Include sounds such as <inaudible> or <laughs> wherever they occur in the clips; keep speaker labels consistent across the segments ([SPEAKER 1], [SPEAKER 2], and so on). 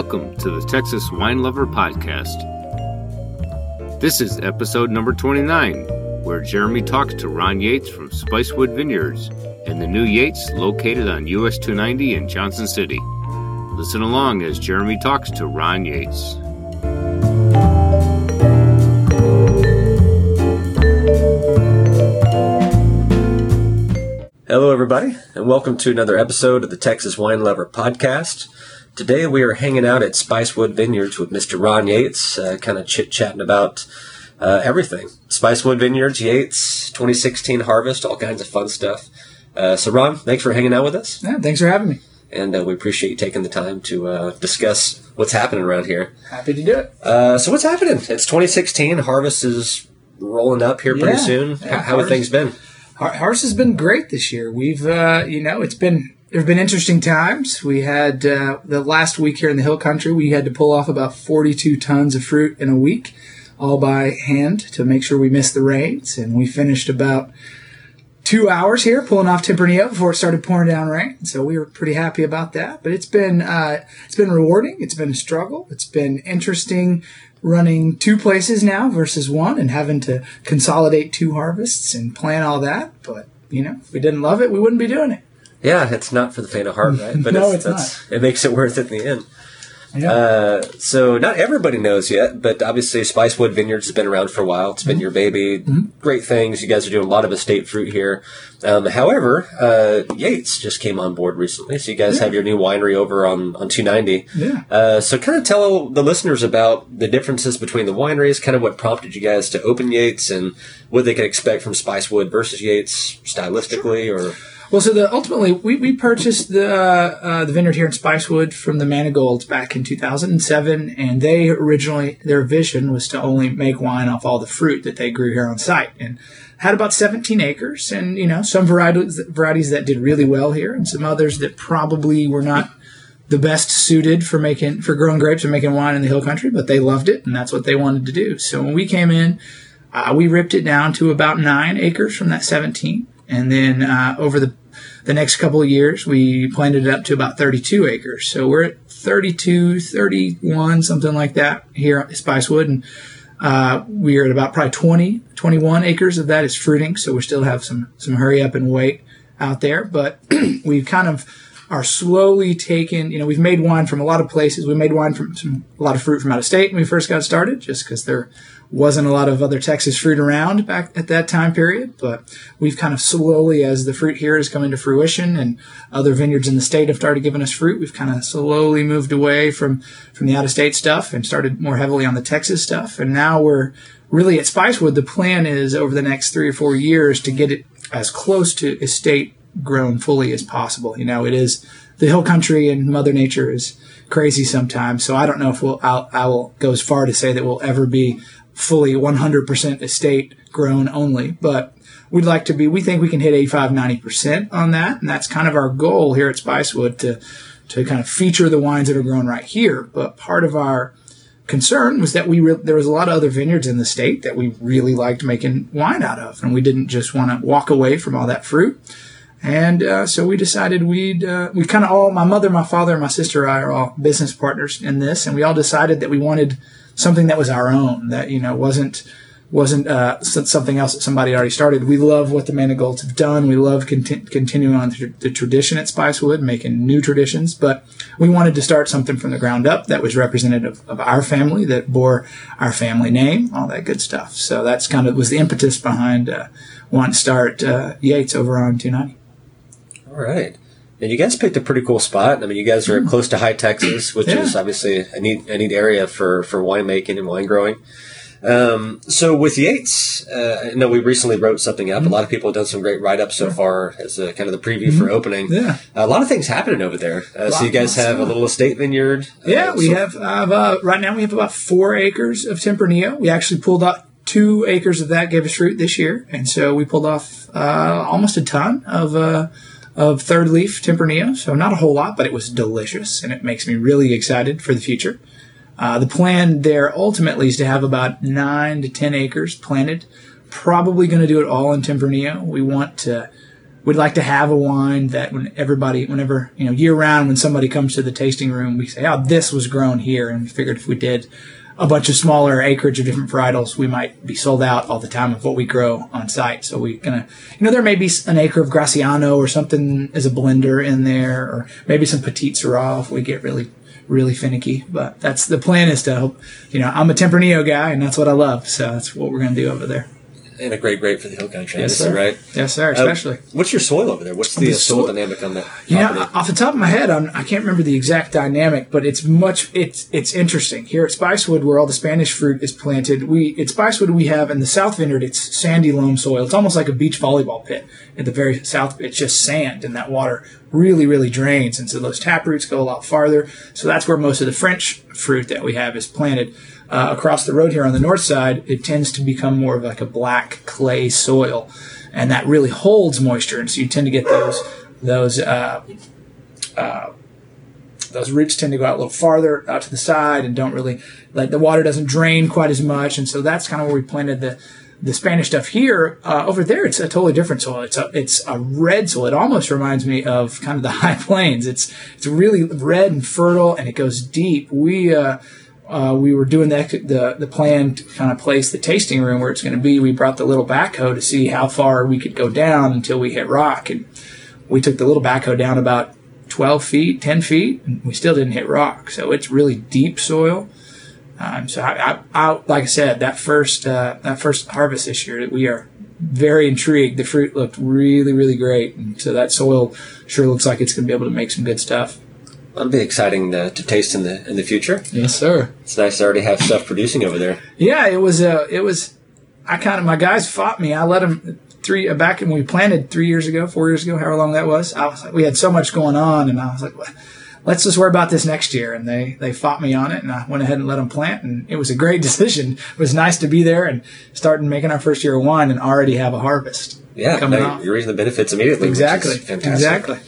[SPEAKER 1] Welcome to the Texas Wine Lover Podcast. This is episode number 29, where Jeremy talks to Ron Yates from Spicewood Vineyards and the new Yates located on US 290 in Johnson City. Listen along as Jeremy talks to Ron Yates.
[SPEAKER 2] Hello, everybody, and welcome to another episode of the Texas Wine Lover Podcast. Today we are hanging out at Spicewood Vineyards with Mr. Ron Yates, uh, kind of chit chatting about uh, everything. Spicewood Vineyards, Yates, 2016 harvest, all kinds of fun stuff. Uh, so, Ron, thanks for hanging out with us.
[SPEAKER 3] Yeah, thanks for having me.
[SPEAKER 2] And uh, we appreciate you taking the time to uh, discuss what's happening around here.
[SPEAKER 3] Happy to do it.
[SPEAKER 2] Uh, so, what's happening? It's 2016. Harvest is rolling up here pretty
[SPEAKER 3] Yeah.
[SPEAKER 2] soon.
[SPEAKER 3] Yeah,
[SPEAKER 2] how, how have things been?
[SPEAKER 3] Har- Harvest has been great this year. We've, uh, you know, it's been there've been interesting times. We had uh, the last week here in the Hill Country. We had to pull off about 42 tons of fruit in a week, all by hand to make sure we missed the rains. And we finished about two hours here pulling off Tempranillo before it started pouring down rain. So we were pretty happy about that. But it's been uh, it's been rewarding. It's been a struggle. It's been interesting running two places now versus one and having to consolidate two harvests and plan all that. But you know, if we didn't love it, we wouldn't be doing it.
[SPEAKER 2] Yeah, it's not for the faint of heart, right? <laughs> But
[SPEAKER 3] No,
[SPEAKER 2] it's,
[SPEAKER 3] it's
[SPEAKER 2] that's, It makes it worth it in the end.
[SPEAKER 3] Yeah.
[SPEAKER 2] Uh, so not everybody knows yet, but obviously Spicewood Vineyards has been around for a while. It's been
[SPEAKER 3] Mm-hmm.
[SPEAKER 2] your baby. Great things. You guys are doing a lot of estate fruit here. Um, however, uh, Yates just came on board recently, so you guys
[SPEAKER 3] Yeah.
[SPEAKER 2] have your new winery over on, on 290.
[SPEAKER 3] Yeah.
[SPEAKER 2] Uh, so kind of tell the listeners about the differences between the wineries, kind of what prompted you guys to open Yates and what they can expect from Spicewood versus Yates stylistically or...
[SPEAKER 3] Well, so the ultimately we, we purchased the uh, the vineyard here in Spicewood from the Manigolds back in 2007, and they originally their vision was to only make wine off all the fruit that they grew here on site, and had about 17 acres, and you know some varieties varieties that did really well here, and some others that probably were not the best suited for making for growing grapes and making wine in the hill country, but they loved it, and that's what they wanted to do. So when we came in, uh, we ripped it down to about nine acres from that 17, and then uh, over the the next couple of years, we planted it up to about 32 acres. So we're at 32, 31, something like that here at Spicewood, and uh, we're at about probably 20, 21 acres of that is fruiting. So we still have some some hurry up and wait out there, but <clears throat> we've kind of are slowly taken. You know, we've made wine from a lot of places. We made wine from some, a lot of fruit from out of state when we first got started, just because there wasn't a lot of other Texas fruit around back at that time period. But we've kind of slowly, as the fruit here has come into fruition and other vineyards in the state have started giving us fruit, we've kind of slowly moved away from from the out of state stuff and started more heavily on the Texas stuff. And now we're really at Spicewood. The plan is over the next three or four years to get it as close to estate grown fully as possible. You know, it is the hill country and Mother Nature is crazy sometimes. So I don't know if we'll, I'll, I will go as far to say that we'll ever be fully 100% estate grown only, but we'd like to be, we think we can hit 85, 90% on that. And that's kind of our goal here at Spicewood to, to kind of feature the wines that are grown right here. But part of our concern was that we re- there was a lot of other vineyards in the state that we really liked making wine out of, and we didn't just want to walk away from all that fruit. And uh, so we decided we'd uh, we kind of all my mother, my father, my sister I are all business partners in this, and we all decided that we wanted something that was our own, that you know wasn't wasn't uh, something else that somebody already started. We love what the Manigolds have done. We love conti- continuing on the, the tradition at Spicewood, making new traditions. But we wanted to start something from the ground up that was representative of our family, that bore our family name, all that good stuff. So that's kind of was the impetus behind uh, wanting to start uh, Yates over on 290.
[SPEAKER 2] All right. And you guys picked a pretty cool spot. I mean, you guys are close to Hye Texas, which.
[SPEAKER 3] Yeah.
[SPEAKER 2] is obviously a neat, a neat area for, for winemaking and wine growing. Um, so with Yates, uh, I know we recently wrote something
[SPEAKER 3] Mm-hmm.
[SPEAKER 2] up. A lot of people have done some great write ups so far as a, kind of the preview for opening.
[SPEAKER 3] Mm-hmm. Yeah.
[SPEAKER 2] A lot of things happening over there. Uh, so you guys have a little estate vineyard.
[SPEAKER 3] Yeah,
[SPEAKER 2] Uh,
[SPEAKER 3] we
[SPEAKER 2] so-
[SPEAKER 3] have uh, right now we have about four acres of Tempranillo. We actually pulled out two acres of that gave us fruit this year, and so we pulled off uh, almost a ton of uh, of third leaf Tempranillo. So not a whole lot, but it was delicious, and it makes me really excited for the future. Uh, the plan there ultimately is to have about nine to ten acres planted. Probably going to do it all in Tempranillo. We want to we'd like to have a wine that when everybody, whenever you know, year round, when somebody comes to the tasting room, we say, "Oh, this was grown here," and figured if we did a bunch of smaller acreage of different varietals, we might be sold out all the time of what we grow on site. So we're gonna, you know, there may be an acre of Graciano or something as a blender in there, or maybe some Petite Sirah if we get really, really finicky. But that's the plan is to you know, I'm a Tempranillo guy and that's what I love. So that's what we're gonna do over there.
[SPEAKER 2] And a great grape for the hill country,
[SPEAKER 3] Yes, sir.
[SPEAKER 2] right?
[SPEAKER 3] Yes, sir.
[SPEAKER 2] Uh,
[SPEAKER 3] Especially.
[SPEAKER 2] what's your soil over there? What's the,
[SPEAKER 3] The
[SPEAKER 2] uh, soil
[SPEAKER 3] soil-
[SPEAKER 2] dynamic on that
[SPEAKER 3] You know, off the top of my head, I'm, I can't remember the exact dynamic, but it's much. It's it's interesting here at Spicewood, where all the Spanish fruit is planted. We at Spicewood we have in the South Vineyard. It's sandy loam soil. It's almost like a beach volleyball pit at the very south. It's just sand, and that water really really drains, and so those tap roots go a lot farther. So that's where most of the French fruit that we have is planted. Uh, across the road here on the north side, it tends to become more of like a black clay soil, and that really holds moisture, and so you tend to get those those uh, those roots tend to go out a little farther out to the side and don't really like the water doesn't drain quite as much and so that's kind of where we planted the the Spanish stuff here uh, over there it's a totally different soil it's a it's a red soil it almost reminds me of kind of the <laughs> high plains it's it's really red and fertile and it goes deep we uh, uh, we were doing the, the the plan to kind of place the tasting room where it's going to be. We brought the little backhoe to see how far we could go down until we hit rock, and we took the little backhoe down about 12 feet, 10 feet, and we still didn't hit rock. So it's really deep soil. Um, so I, I, I, like I said, that first uh, that first harvest this year, we are very intrigued. The fruit looked really, really great, and so that soil sure looks like it's going to be able to make some good stuff.
[SPEAKER 2] That'll be exciting to, to taste in the in the future.
[SPEAKER 3] Yes, sir.
[SPEAKER 2] It's nice to already have stuff producing over there.
[SPEAKER 3] Yeah, it was. Uh, it was. I kind of my guys fought me. I let them three uh, back when we planted three years ago, four years ago, however long that was. I was like, we had so much going on, and I was like, "Well, let's just worry about this next year. And they they fought me on it, and I went ahead and let them plant, and it was a great <laughs> decision. It was nice to be there and start making our first year of wine and already have a harvest.
[SPEAKER 2] Yeah,
[SPEAKER 3] coming off.
[SPEAKER 2] you're reaping the benefits immediately.
[SPEAKER 3] Exactly. Exactly.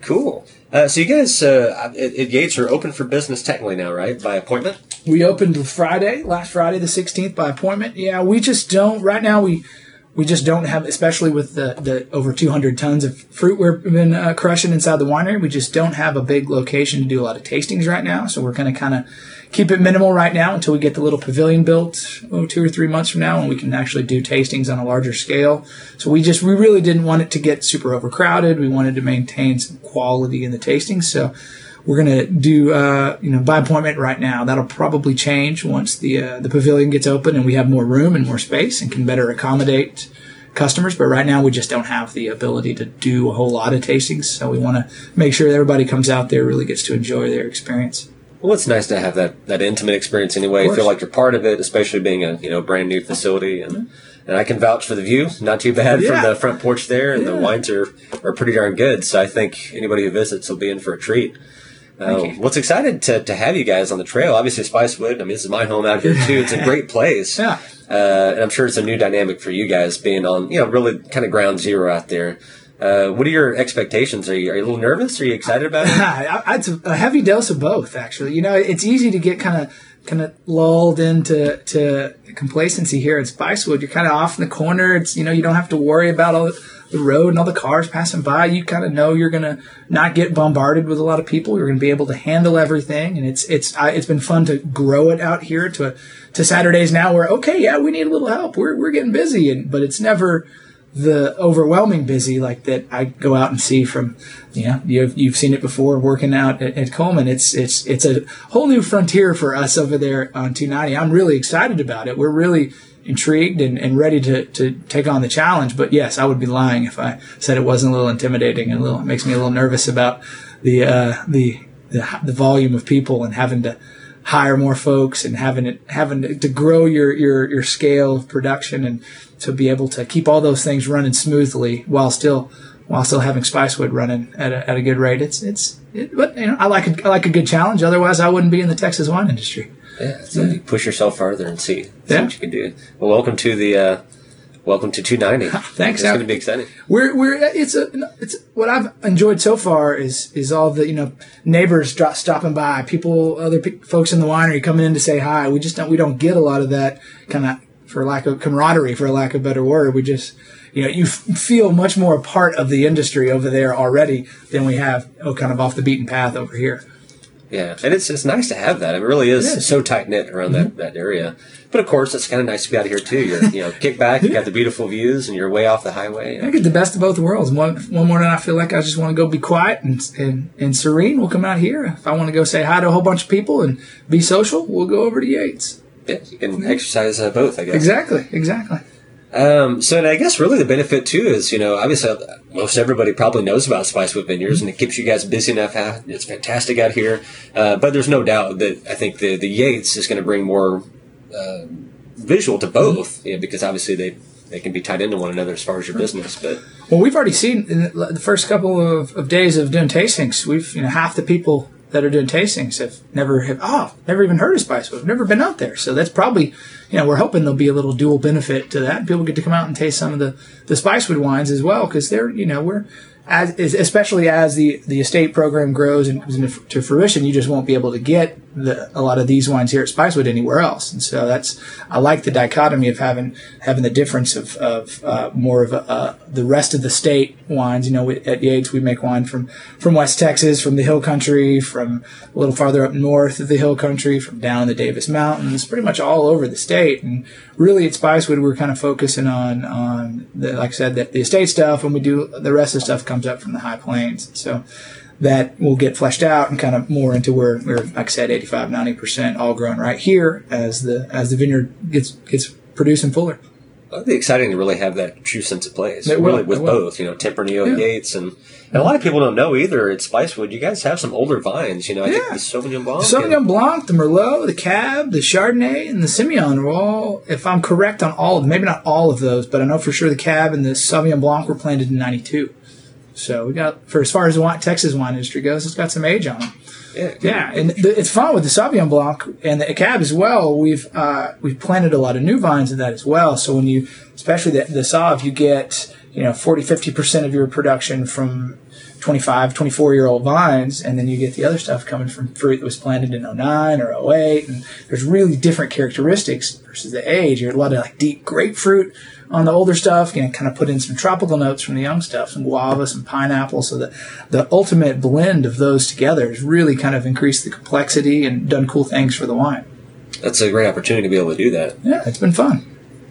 [SPEAKER 2] Cool. Uh, so you guys uh, at, at Yates are open for business technically now, right? By appointment.
[SPEAKER 3] We opened Friday, last Friday the 16th by appointment. Yeah, we just don't right now we we just don't have especially with the, the over 200 tons of fruit we've been uh, crushing inside the winery, we just don't have a big location to do a lot of tastings right now. So we're going to kind of keep it minimal right now until we get the little pavilion built oh, two or three months from now and we can actually do tastings on a larger scale. So we just we really didn't want it to get super overcrowded. We wanted to maintain some quality in the tastings. So we're going to do uh, you know by appointment right now. That'll probably change once the uh, the pavilion gets open and we have more room and more space and can better accommodate customers. But right now we just don't have the ability to do a whole lot of tastings. So we want to make sure that everybody comes out there really gets to enjoy their experience.
[SPEAKER 2] Well, it's nice to have that, that intimate experience anyway. Feel like you're part of it, especially being a you know brand new facility, and and I can vouch for the view. Not too bad
[SPEAKER 3] Yeah.
[SPEAKER 2] from the front porch there, and the wines are, are pretty darn good. So I think anybody who visits will be in for a treat. Uh, what's excited to, to have you guys on the trail? Obviously, Spicewood. I mean, this is my home out here <laughs> too. It's a great place.
[SPEAKER 3] Yeah.
[SPEAKER 2] Uh, and I'm sure it's a new dynamic for you guys being on, you know, really kind of ground zero out there. Uh, what are your expectations? Are you, are you a little nervous? Are you excited about it? <laughs>
[SPEAKER 3] It's a heavy dose of both, actually. You know, it's easy to get kind of kind of lulled into to complacency here at Spicewood. You're kind of off in the corner. It's you know you don't have to worry about all the road and all the cars passing by. You kind of know you're gonna not get bombarded with a lot of people. You're gonna be able to handle everything, and it's it's I, it's been fun to grow it out here to to Saturdays now. Where okay, yeah, we need a little help. We're we're getting busy, and but it's never the overwhelming busy like that I go out and see from you know you've, you've seen it before working out at, at Coleman it's it's it's a whole new frontier for us over there on 290 I'm really excited about it we're really intrigued and, and ready to, to take on the challenge but yes I would be lying if I said it wasn't a little intimidating and a little it makes me a little nervous about the uh, the, the the volume of people and having to hire more folks and having it having to, to grow your, your your scale of production and to be able to keep all those things running smoothly while still while still having Spicewood running at a, at a good rate. It's it's it, but you know I like a, I like a good challenge. Otherwise, I wouldn't be in the Texas wine industry.
[SPEAKER 2] Yeah, so you push yourself farther and see, see
[SPEAKER 3] Yeah.
[SPEAKER 2] what you can do. Well, welcome to the uh, welcome to 290. <laughs>
[SPEAKER 3] Thanks,
[SPEAKER 2] It's going to be exciting.
[SPEAKER 3] We're we're it's a it's what I've enjoyed so far is is all the you know neighbors dro- stopping by, people, other pe- folks in the winery coming in to say hi. We just don't we don't get a lot of that kind of for lack of camaraderie, for lack of a better word. We just you know you f- feel much more a part of the industry over there already than we have oh, kind of off the beaten path over here.
[SPEAKER 2] Yeah, and it's it's nice to have that. It really is,
[SPEAKER 3] It is.
[SPEAKER 2] so tight knit around that, that area. But of course, it's kind of nice to be out of here too. You're you know kick back, you got the beautiful views, and you're way off the highway.
[SPEAKER 3] I get the best of both worlds. One one morning I feel like I just want to go be quiet and, and and serene. We'll come out here. If I want to go say hi to a whole bunch of people and be social, we'll go over to Yates.
[SPEAKER 2] Yeah, you can exercise uh, both, I guess.
[SPEAKER 3] Exactly, exactly.
[SPEAKER 2] Um, so, and I guess really the benefit too is, you know, obviously most everybody probably knows about Spicewood Vineyards, and it keeps you guys busy enough. It's fantastic out here, uh, but there's no doubt that I think the the Yates is going to bring more uh, visual to both, you know, because obviously they they can be tied into one another as far as your business. But
[SPEAKER 3] Well, we've already seen in the the first couple of, of days of doing tastings. We've you know half the people that are doing tastings have never have oh never even heard of Spicewood, never been out there. So that's probably you know we're hoping there'll be a little dual benefit to that. People get to come out and taste some of the the Spicewood wines as well because they're you know we're as especially as the the estate program grows and comes into to fruition, you just won't be able to get the, a lot of these wines here at Spicewood anywhere else. And so that's I like the dichotomy of having having the difference of of uh, more of uh, the rest of the state wines. You know, we, at Yates we make wine from from West Texas, from the Hill Country, from a little farther up north of the Hill Country, from down in the Davis Mountains, pretty much all over the state. And really, at Spicewood we're kind of focusing on on the, like I said, the, the estate stuff, and we do the rest of the stuff comes up from the high plains. So that will get fleshed out and kind of more into where we're, like I said, 85, 90% all grown right here as the as the vineyard gets gets producing fuller.
[SPEAKER 2] it'd be exciting to really have that true sense of place.
[SPEAKER 3] It will,
[SPEAKER 2] really with
[SPEAKER 3] will.
[SPEAKER 2] both, you know, Tempranillo,
[SPEAKER 3] Yeah.
[SPEAKER 2] Yates, and, and a lot of people don't know either. At Spicewood, you guys have some older vines. You know, I think
[SPEAKER 3] Yeah.
[SPEAKER 2] the Sauvignon Blanc.
[SPEAKER 3] The
[SPEAKER 2] and-
[SPEAKER 3] Sauvignon Blanc, the Merlot, the Cab, the Chardonnay, and the Semillon are all, if I'm correct on all of them, maybe not all of those, but I know for sure the Cab and the Sauvignon Blanc were planted in 92. So we got, for as far as the wine, Texas wine industry goes, it's got some age on them.
[SPEAKER 2] yeah,
[SPEAKER 3] Yeah, and the, it's fun with the Sauvignon Blanc and the Cab as well. We've uh, we've planted a lot of new vines in that as well. So when you, especially the, the Sauv, you get you know 40, 50 percent of your production from 25, 24 year old vines, and then you get the other stuff coming from fruit that was planted in 09 or 08. And there's really different characteristics versus the age. You're a lot of like deep grapefruit on the older stuff, you know, kind of put in some tropical notes from the young stuff, some guava, some pineapple. So that the ultimate blend of those together has really kind of increased the complexity and done cool things for the wine.
[SPEAKER 2] that's a great opportunity to be able to do that.
[SPEAKER 3] Yeah, it's been fun.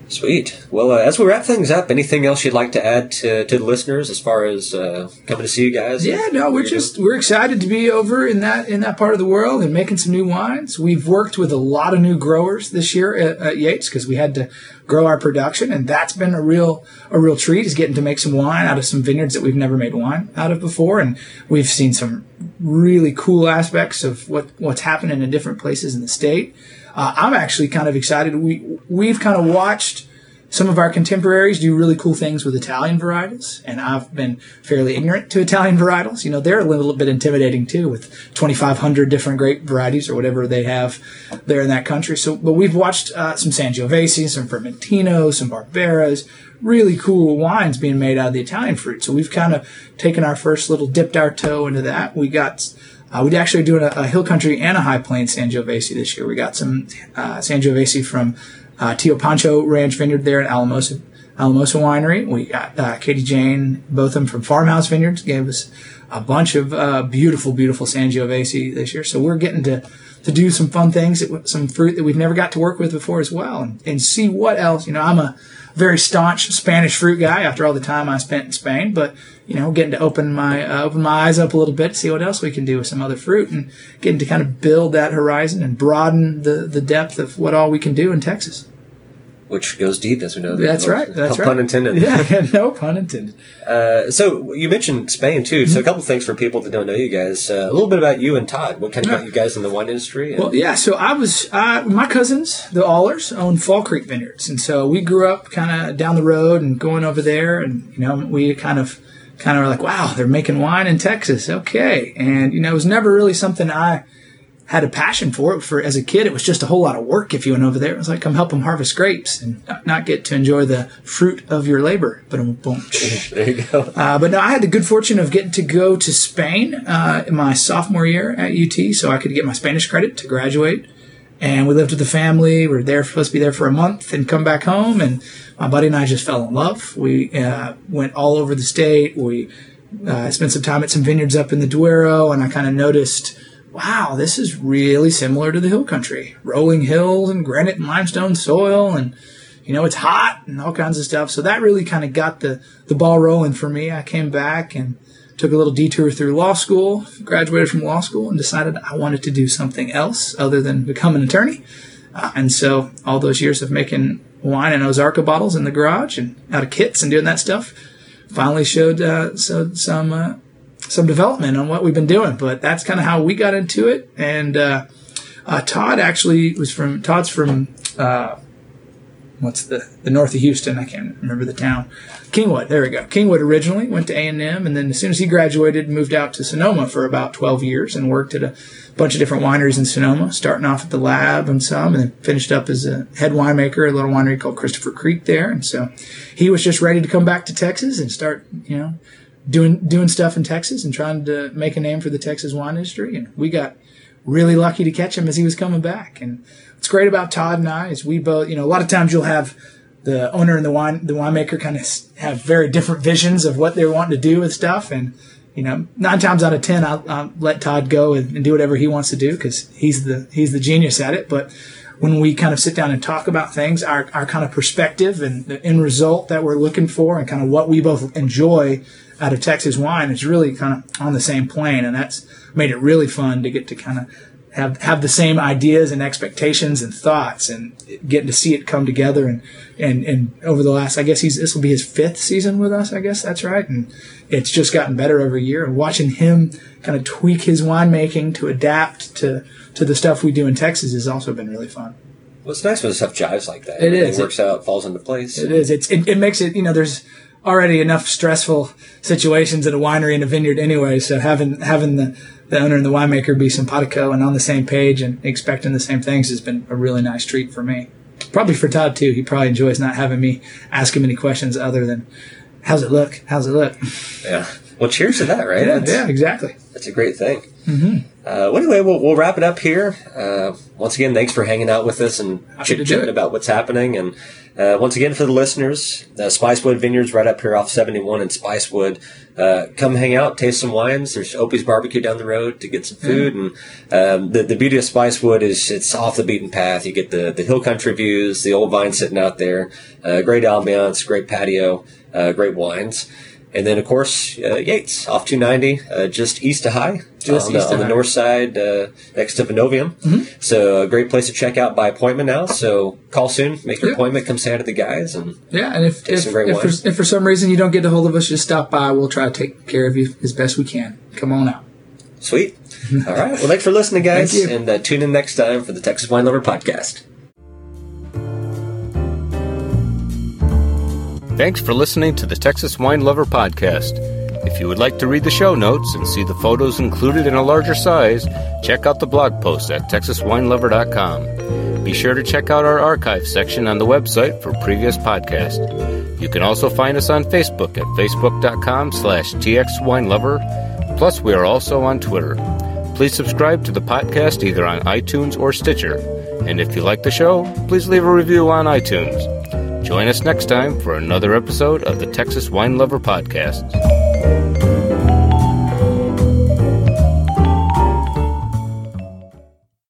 [SPEAKER 2] Sweet. Well, uh, as we wrap things up, anything else you'd like to add to, to the listeners as far as uh, coming to see you guys?
[SPEAKER 3] Yeah, no, we're just we're excited to be over in that in that part of the world and making some new wines. We've worked with a lot of new growers this year at, at Yates because we had to grow our production, and that's been a real a real treat. Is getting to make some wine out of some vineyards that we've never made wine out of before, and we've seen some really cool aspects of what what's happening in different places in the state. Uh, I'm actually kind of excited. We we've kind of watched some of our contemporaries do really cool things with Italian varietals, and I've been fairly ignorant to Italian varietals. You know, they're a little bit intimidating too, with 2,500 different grape varieties or whatever they have there in that country. So, but we've watched uh, some Sangiovese, some Vermentino, some Barberas, really cool wines being made out of the Italian fruit. So we've kind of taken our first little dipped our toe into that. We got. Uh, we're actually doing a, a hill country and a high plains Sangiovese this year. We got some uh, Sangiovese from uh, Tio Pancho Ranch Vineyard there in Alamosa, Alamosa Winery. We got uh, Katie Jane, both them from Farmhouse Vineyards, gave us a bunch of uh, beautiful, beautiful Sangiovese this year. So we're getting to to do some fun things, some fruit that we've never got to work with before as well, and, and see what else. You know, I'm a very staunch Spanish fruit guy after all the time I spent in Spain, but you know, getting to open my uh, open my eyes up a little bit, see what else we can do with some other fruit, and getting to kind of build that horizon and broaden the the depth of what all we can do in Texas.
[SPEAKER 2] Which goes deep, as we know.
[SPEAKER 3] That's right. That's
[SPEAKER 2] Pun
[SPEAKER 3] right.
[SPEAKER 2] intended. <laughs>
[SPEAKER 3] Yeah, no pun intended. <laughs>
[SPEAKER 2] Uh, so you mentioned Spain too. So a couple things for people that don't know you guys. Uh, a little bit about you and Todd. What kind of got you guys in the wine industry? And-
[SPEAKER 3] Well, yeah. So I was uh, my cousins, the Aulers, own Fall Creek Vineyards, and so we grew up kind of down the road and going over there, and you know, we kind of kind of were like, wow, they're making wine in Texas, okay. And you know, it was never really something I had a passion for it. For as a kid, it was just a whole lot of work. If you went over there, it was like come help them harvest grapes and not- get to enjoy the fruit of your labor. But boom. <laughs>
[SPEAKER 2] there you go.
[SPEAKER 3] Uh, but no, I had the good fortune of getting to go to Spain uh, in my sophomore year at UT, so I could get my Spanish credit to graduate and we lived with the family. We were there supposed to be there for a month and come back home. And my buddy and I just fell in love. We uh, went all over the state. We uh, spent some time at some vineyards up in the Duero, and I kind of noticed, wow, this is really similar to the hill country. Rolling hills and granite and limestone soil, and you know it's hot and all kinds of stuff. So that really kind of got the the ball rolling for me. I came back and took a little detour through law school, graduated from law school, and decided I wanted to do something else other than become an attorney. Uh, and so all those years of making wine in Ozarka bottles in the garage and out of kits and doing that stuff finally showed uh, so some uh, some development on what we've been doing. But that's kind of how we got into it. And uh, uh, Todd actually was from Todd's from uh, what's the the north of Houston? I can't remember the town. Kingwood. There we go. Kingwood originally went to A and M, and then as soon as he graduated, moved out to Sonoma for about twelve years and worked at a bunch of different wineries in Sonoma, starting off at the lab and some, and then finished up as a head winemaker at a little winery called Christopher Creek there. And so he was just ready to come back to Texas and start, you know, doing doing stuff in Texas and trying to make a name for the Texas wine industry. And we got really lucky to catch him as he was coming back. And what's great about Todd and I is we both, you know, a lot of times you'll have the owner and the wine the winemaker kind of have very different visions of what they're wanting to do with stuff and you know nine times out of ten I'll, I'll let Todd go and, and, do whatever he wants to do because he's the he's the genius at it but when we kind of sit down and talk about things our, our kind of perspective and the end result that we're looking for and kind of what we both enjoy out of Texas wine is really kind of on the same plane. And that's made it really fun to get to kind of have have the same ideas and expectations and thoughts and getting to see it come together and and and over the last I guess he's this will be his fifth season with us I guess that's right and it's just gotten better every year and watching him kind of tweak his winemaking to adapt to to the stuff we do in Texas has also been really fun.
[SPEAKER 2] Well, it's nice when the stuff jives like that.
[SPEAKER 3] It is.
[SPEAKER 2] It works out, falls into place.
[SPEAKER 3] It is. It's it, it makes it you know there's already enough stressful situations at a winery and a vineyard anyway. So having having the the owner and the winemaker be simpatico and on the same page and expecting the same things has been a really nice treat for me. Probably for Todd too. He probably enjoys not having me ask him any questions other than, "How's it look? How's it look?"
[SPEAKER 2] Yeah. Well, cheers to that, right?
[SPEAKER 3] Yeah, yeah exactly.
[SPEAKER 2] That's a great thing.
[SPEAKER 3] Mm-hmm.
[SPEAKER 2] Uh, well, anyway, we'll, we'll wrap it up here. Uh, once again, thanks for hanging out with us and chit chatting about what's happening. And uh, once again, for the listeners, uh, Spicewood Vineyards right up here off 71 in Spicewood. Uh, come hang out, taste some wines. There's Opie's Barbecue down the road to get some food. Mm-hmm. And um, the, the beauty of Spicewood is it's off the beaten path. You get the, the hill country views, the old vines sitting out there, uh, great ambiance, great patio, great wines. And then, of course, uh, Yates off 290, uh, just east of Hye, just on, the, on the north side, uh, next to Vinovium.
[SPEAKER 3] Mm-hmm.
[SPEAKER 2] So, a great place to check out by appointment now. So, call soon, make your yeah. appointment, come say hi to the guys, and
[SPEAKER 3] yeah. And if if, if for, if, for, some reason you don't get a hold of us, just stop by. We'll try to take care of you as best we can. Come on out.
[SPEAKER 2] Sweet. <laughs> All right. Well, thanks for listening, guys, and uh, tune in next time for the Texas Wine Lover podcast.
[SPEAKER 1] Thanks for listening to the Texas Wine Lover Podcast. If you would like to read the show notes and see the photos included in a larger size, check out the blog post at texaswinelover.com. Be sure to check out our archive section on the website for previous podcasts. You can also find us on Facebook at facebook.com slash txwinelover. Plus, we are also on Twitter. Please subscribe to the podcast either on iTunes or Stitcher. And if you like the show, please leave a review on iTunes. Join us next time for another episode of the Texas Wine Lover Podcast.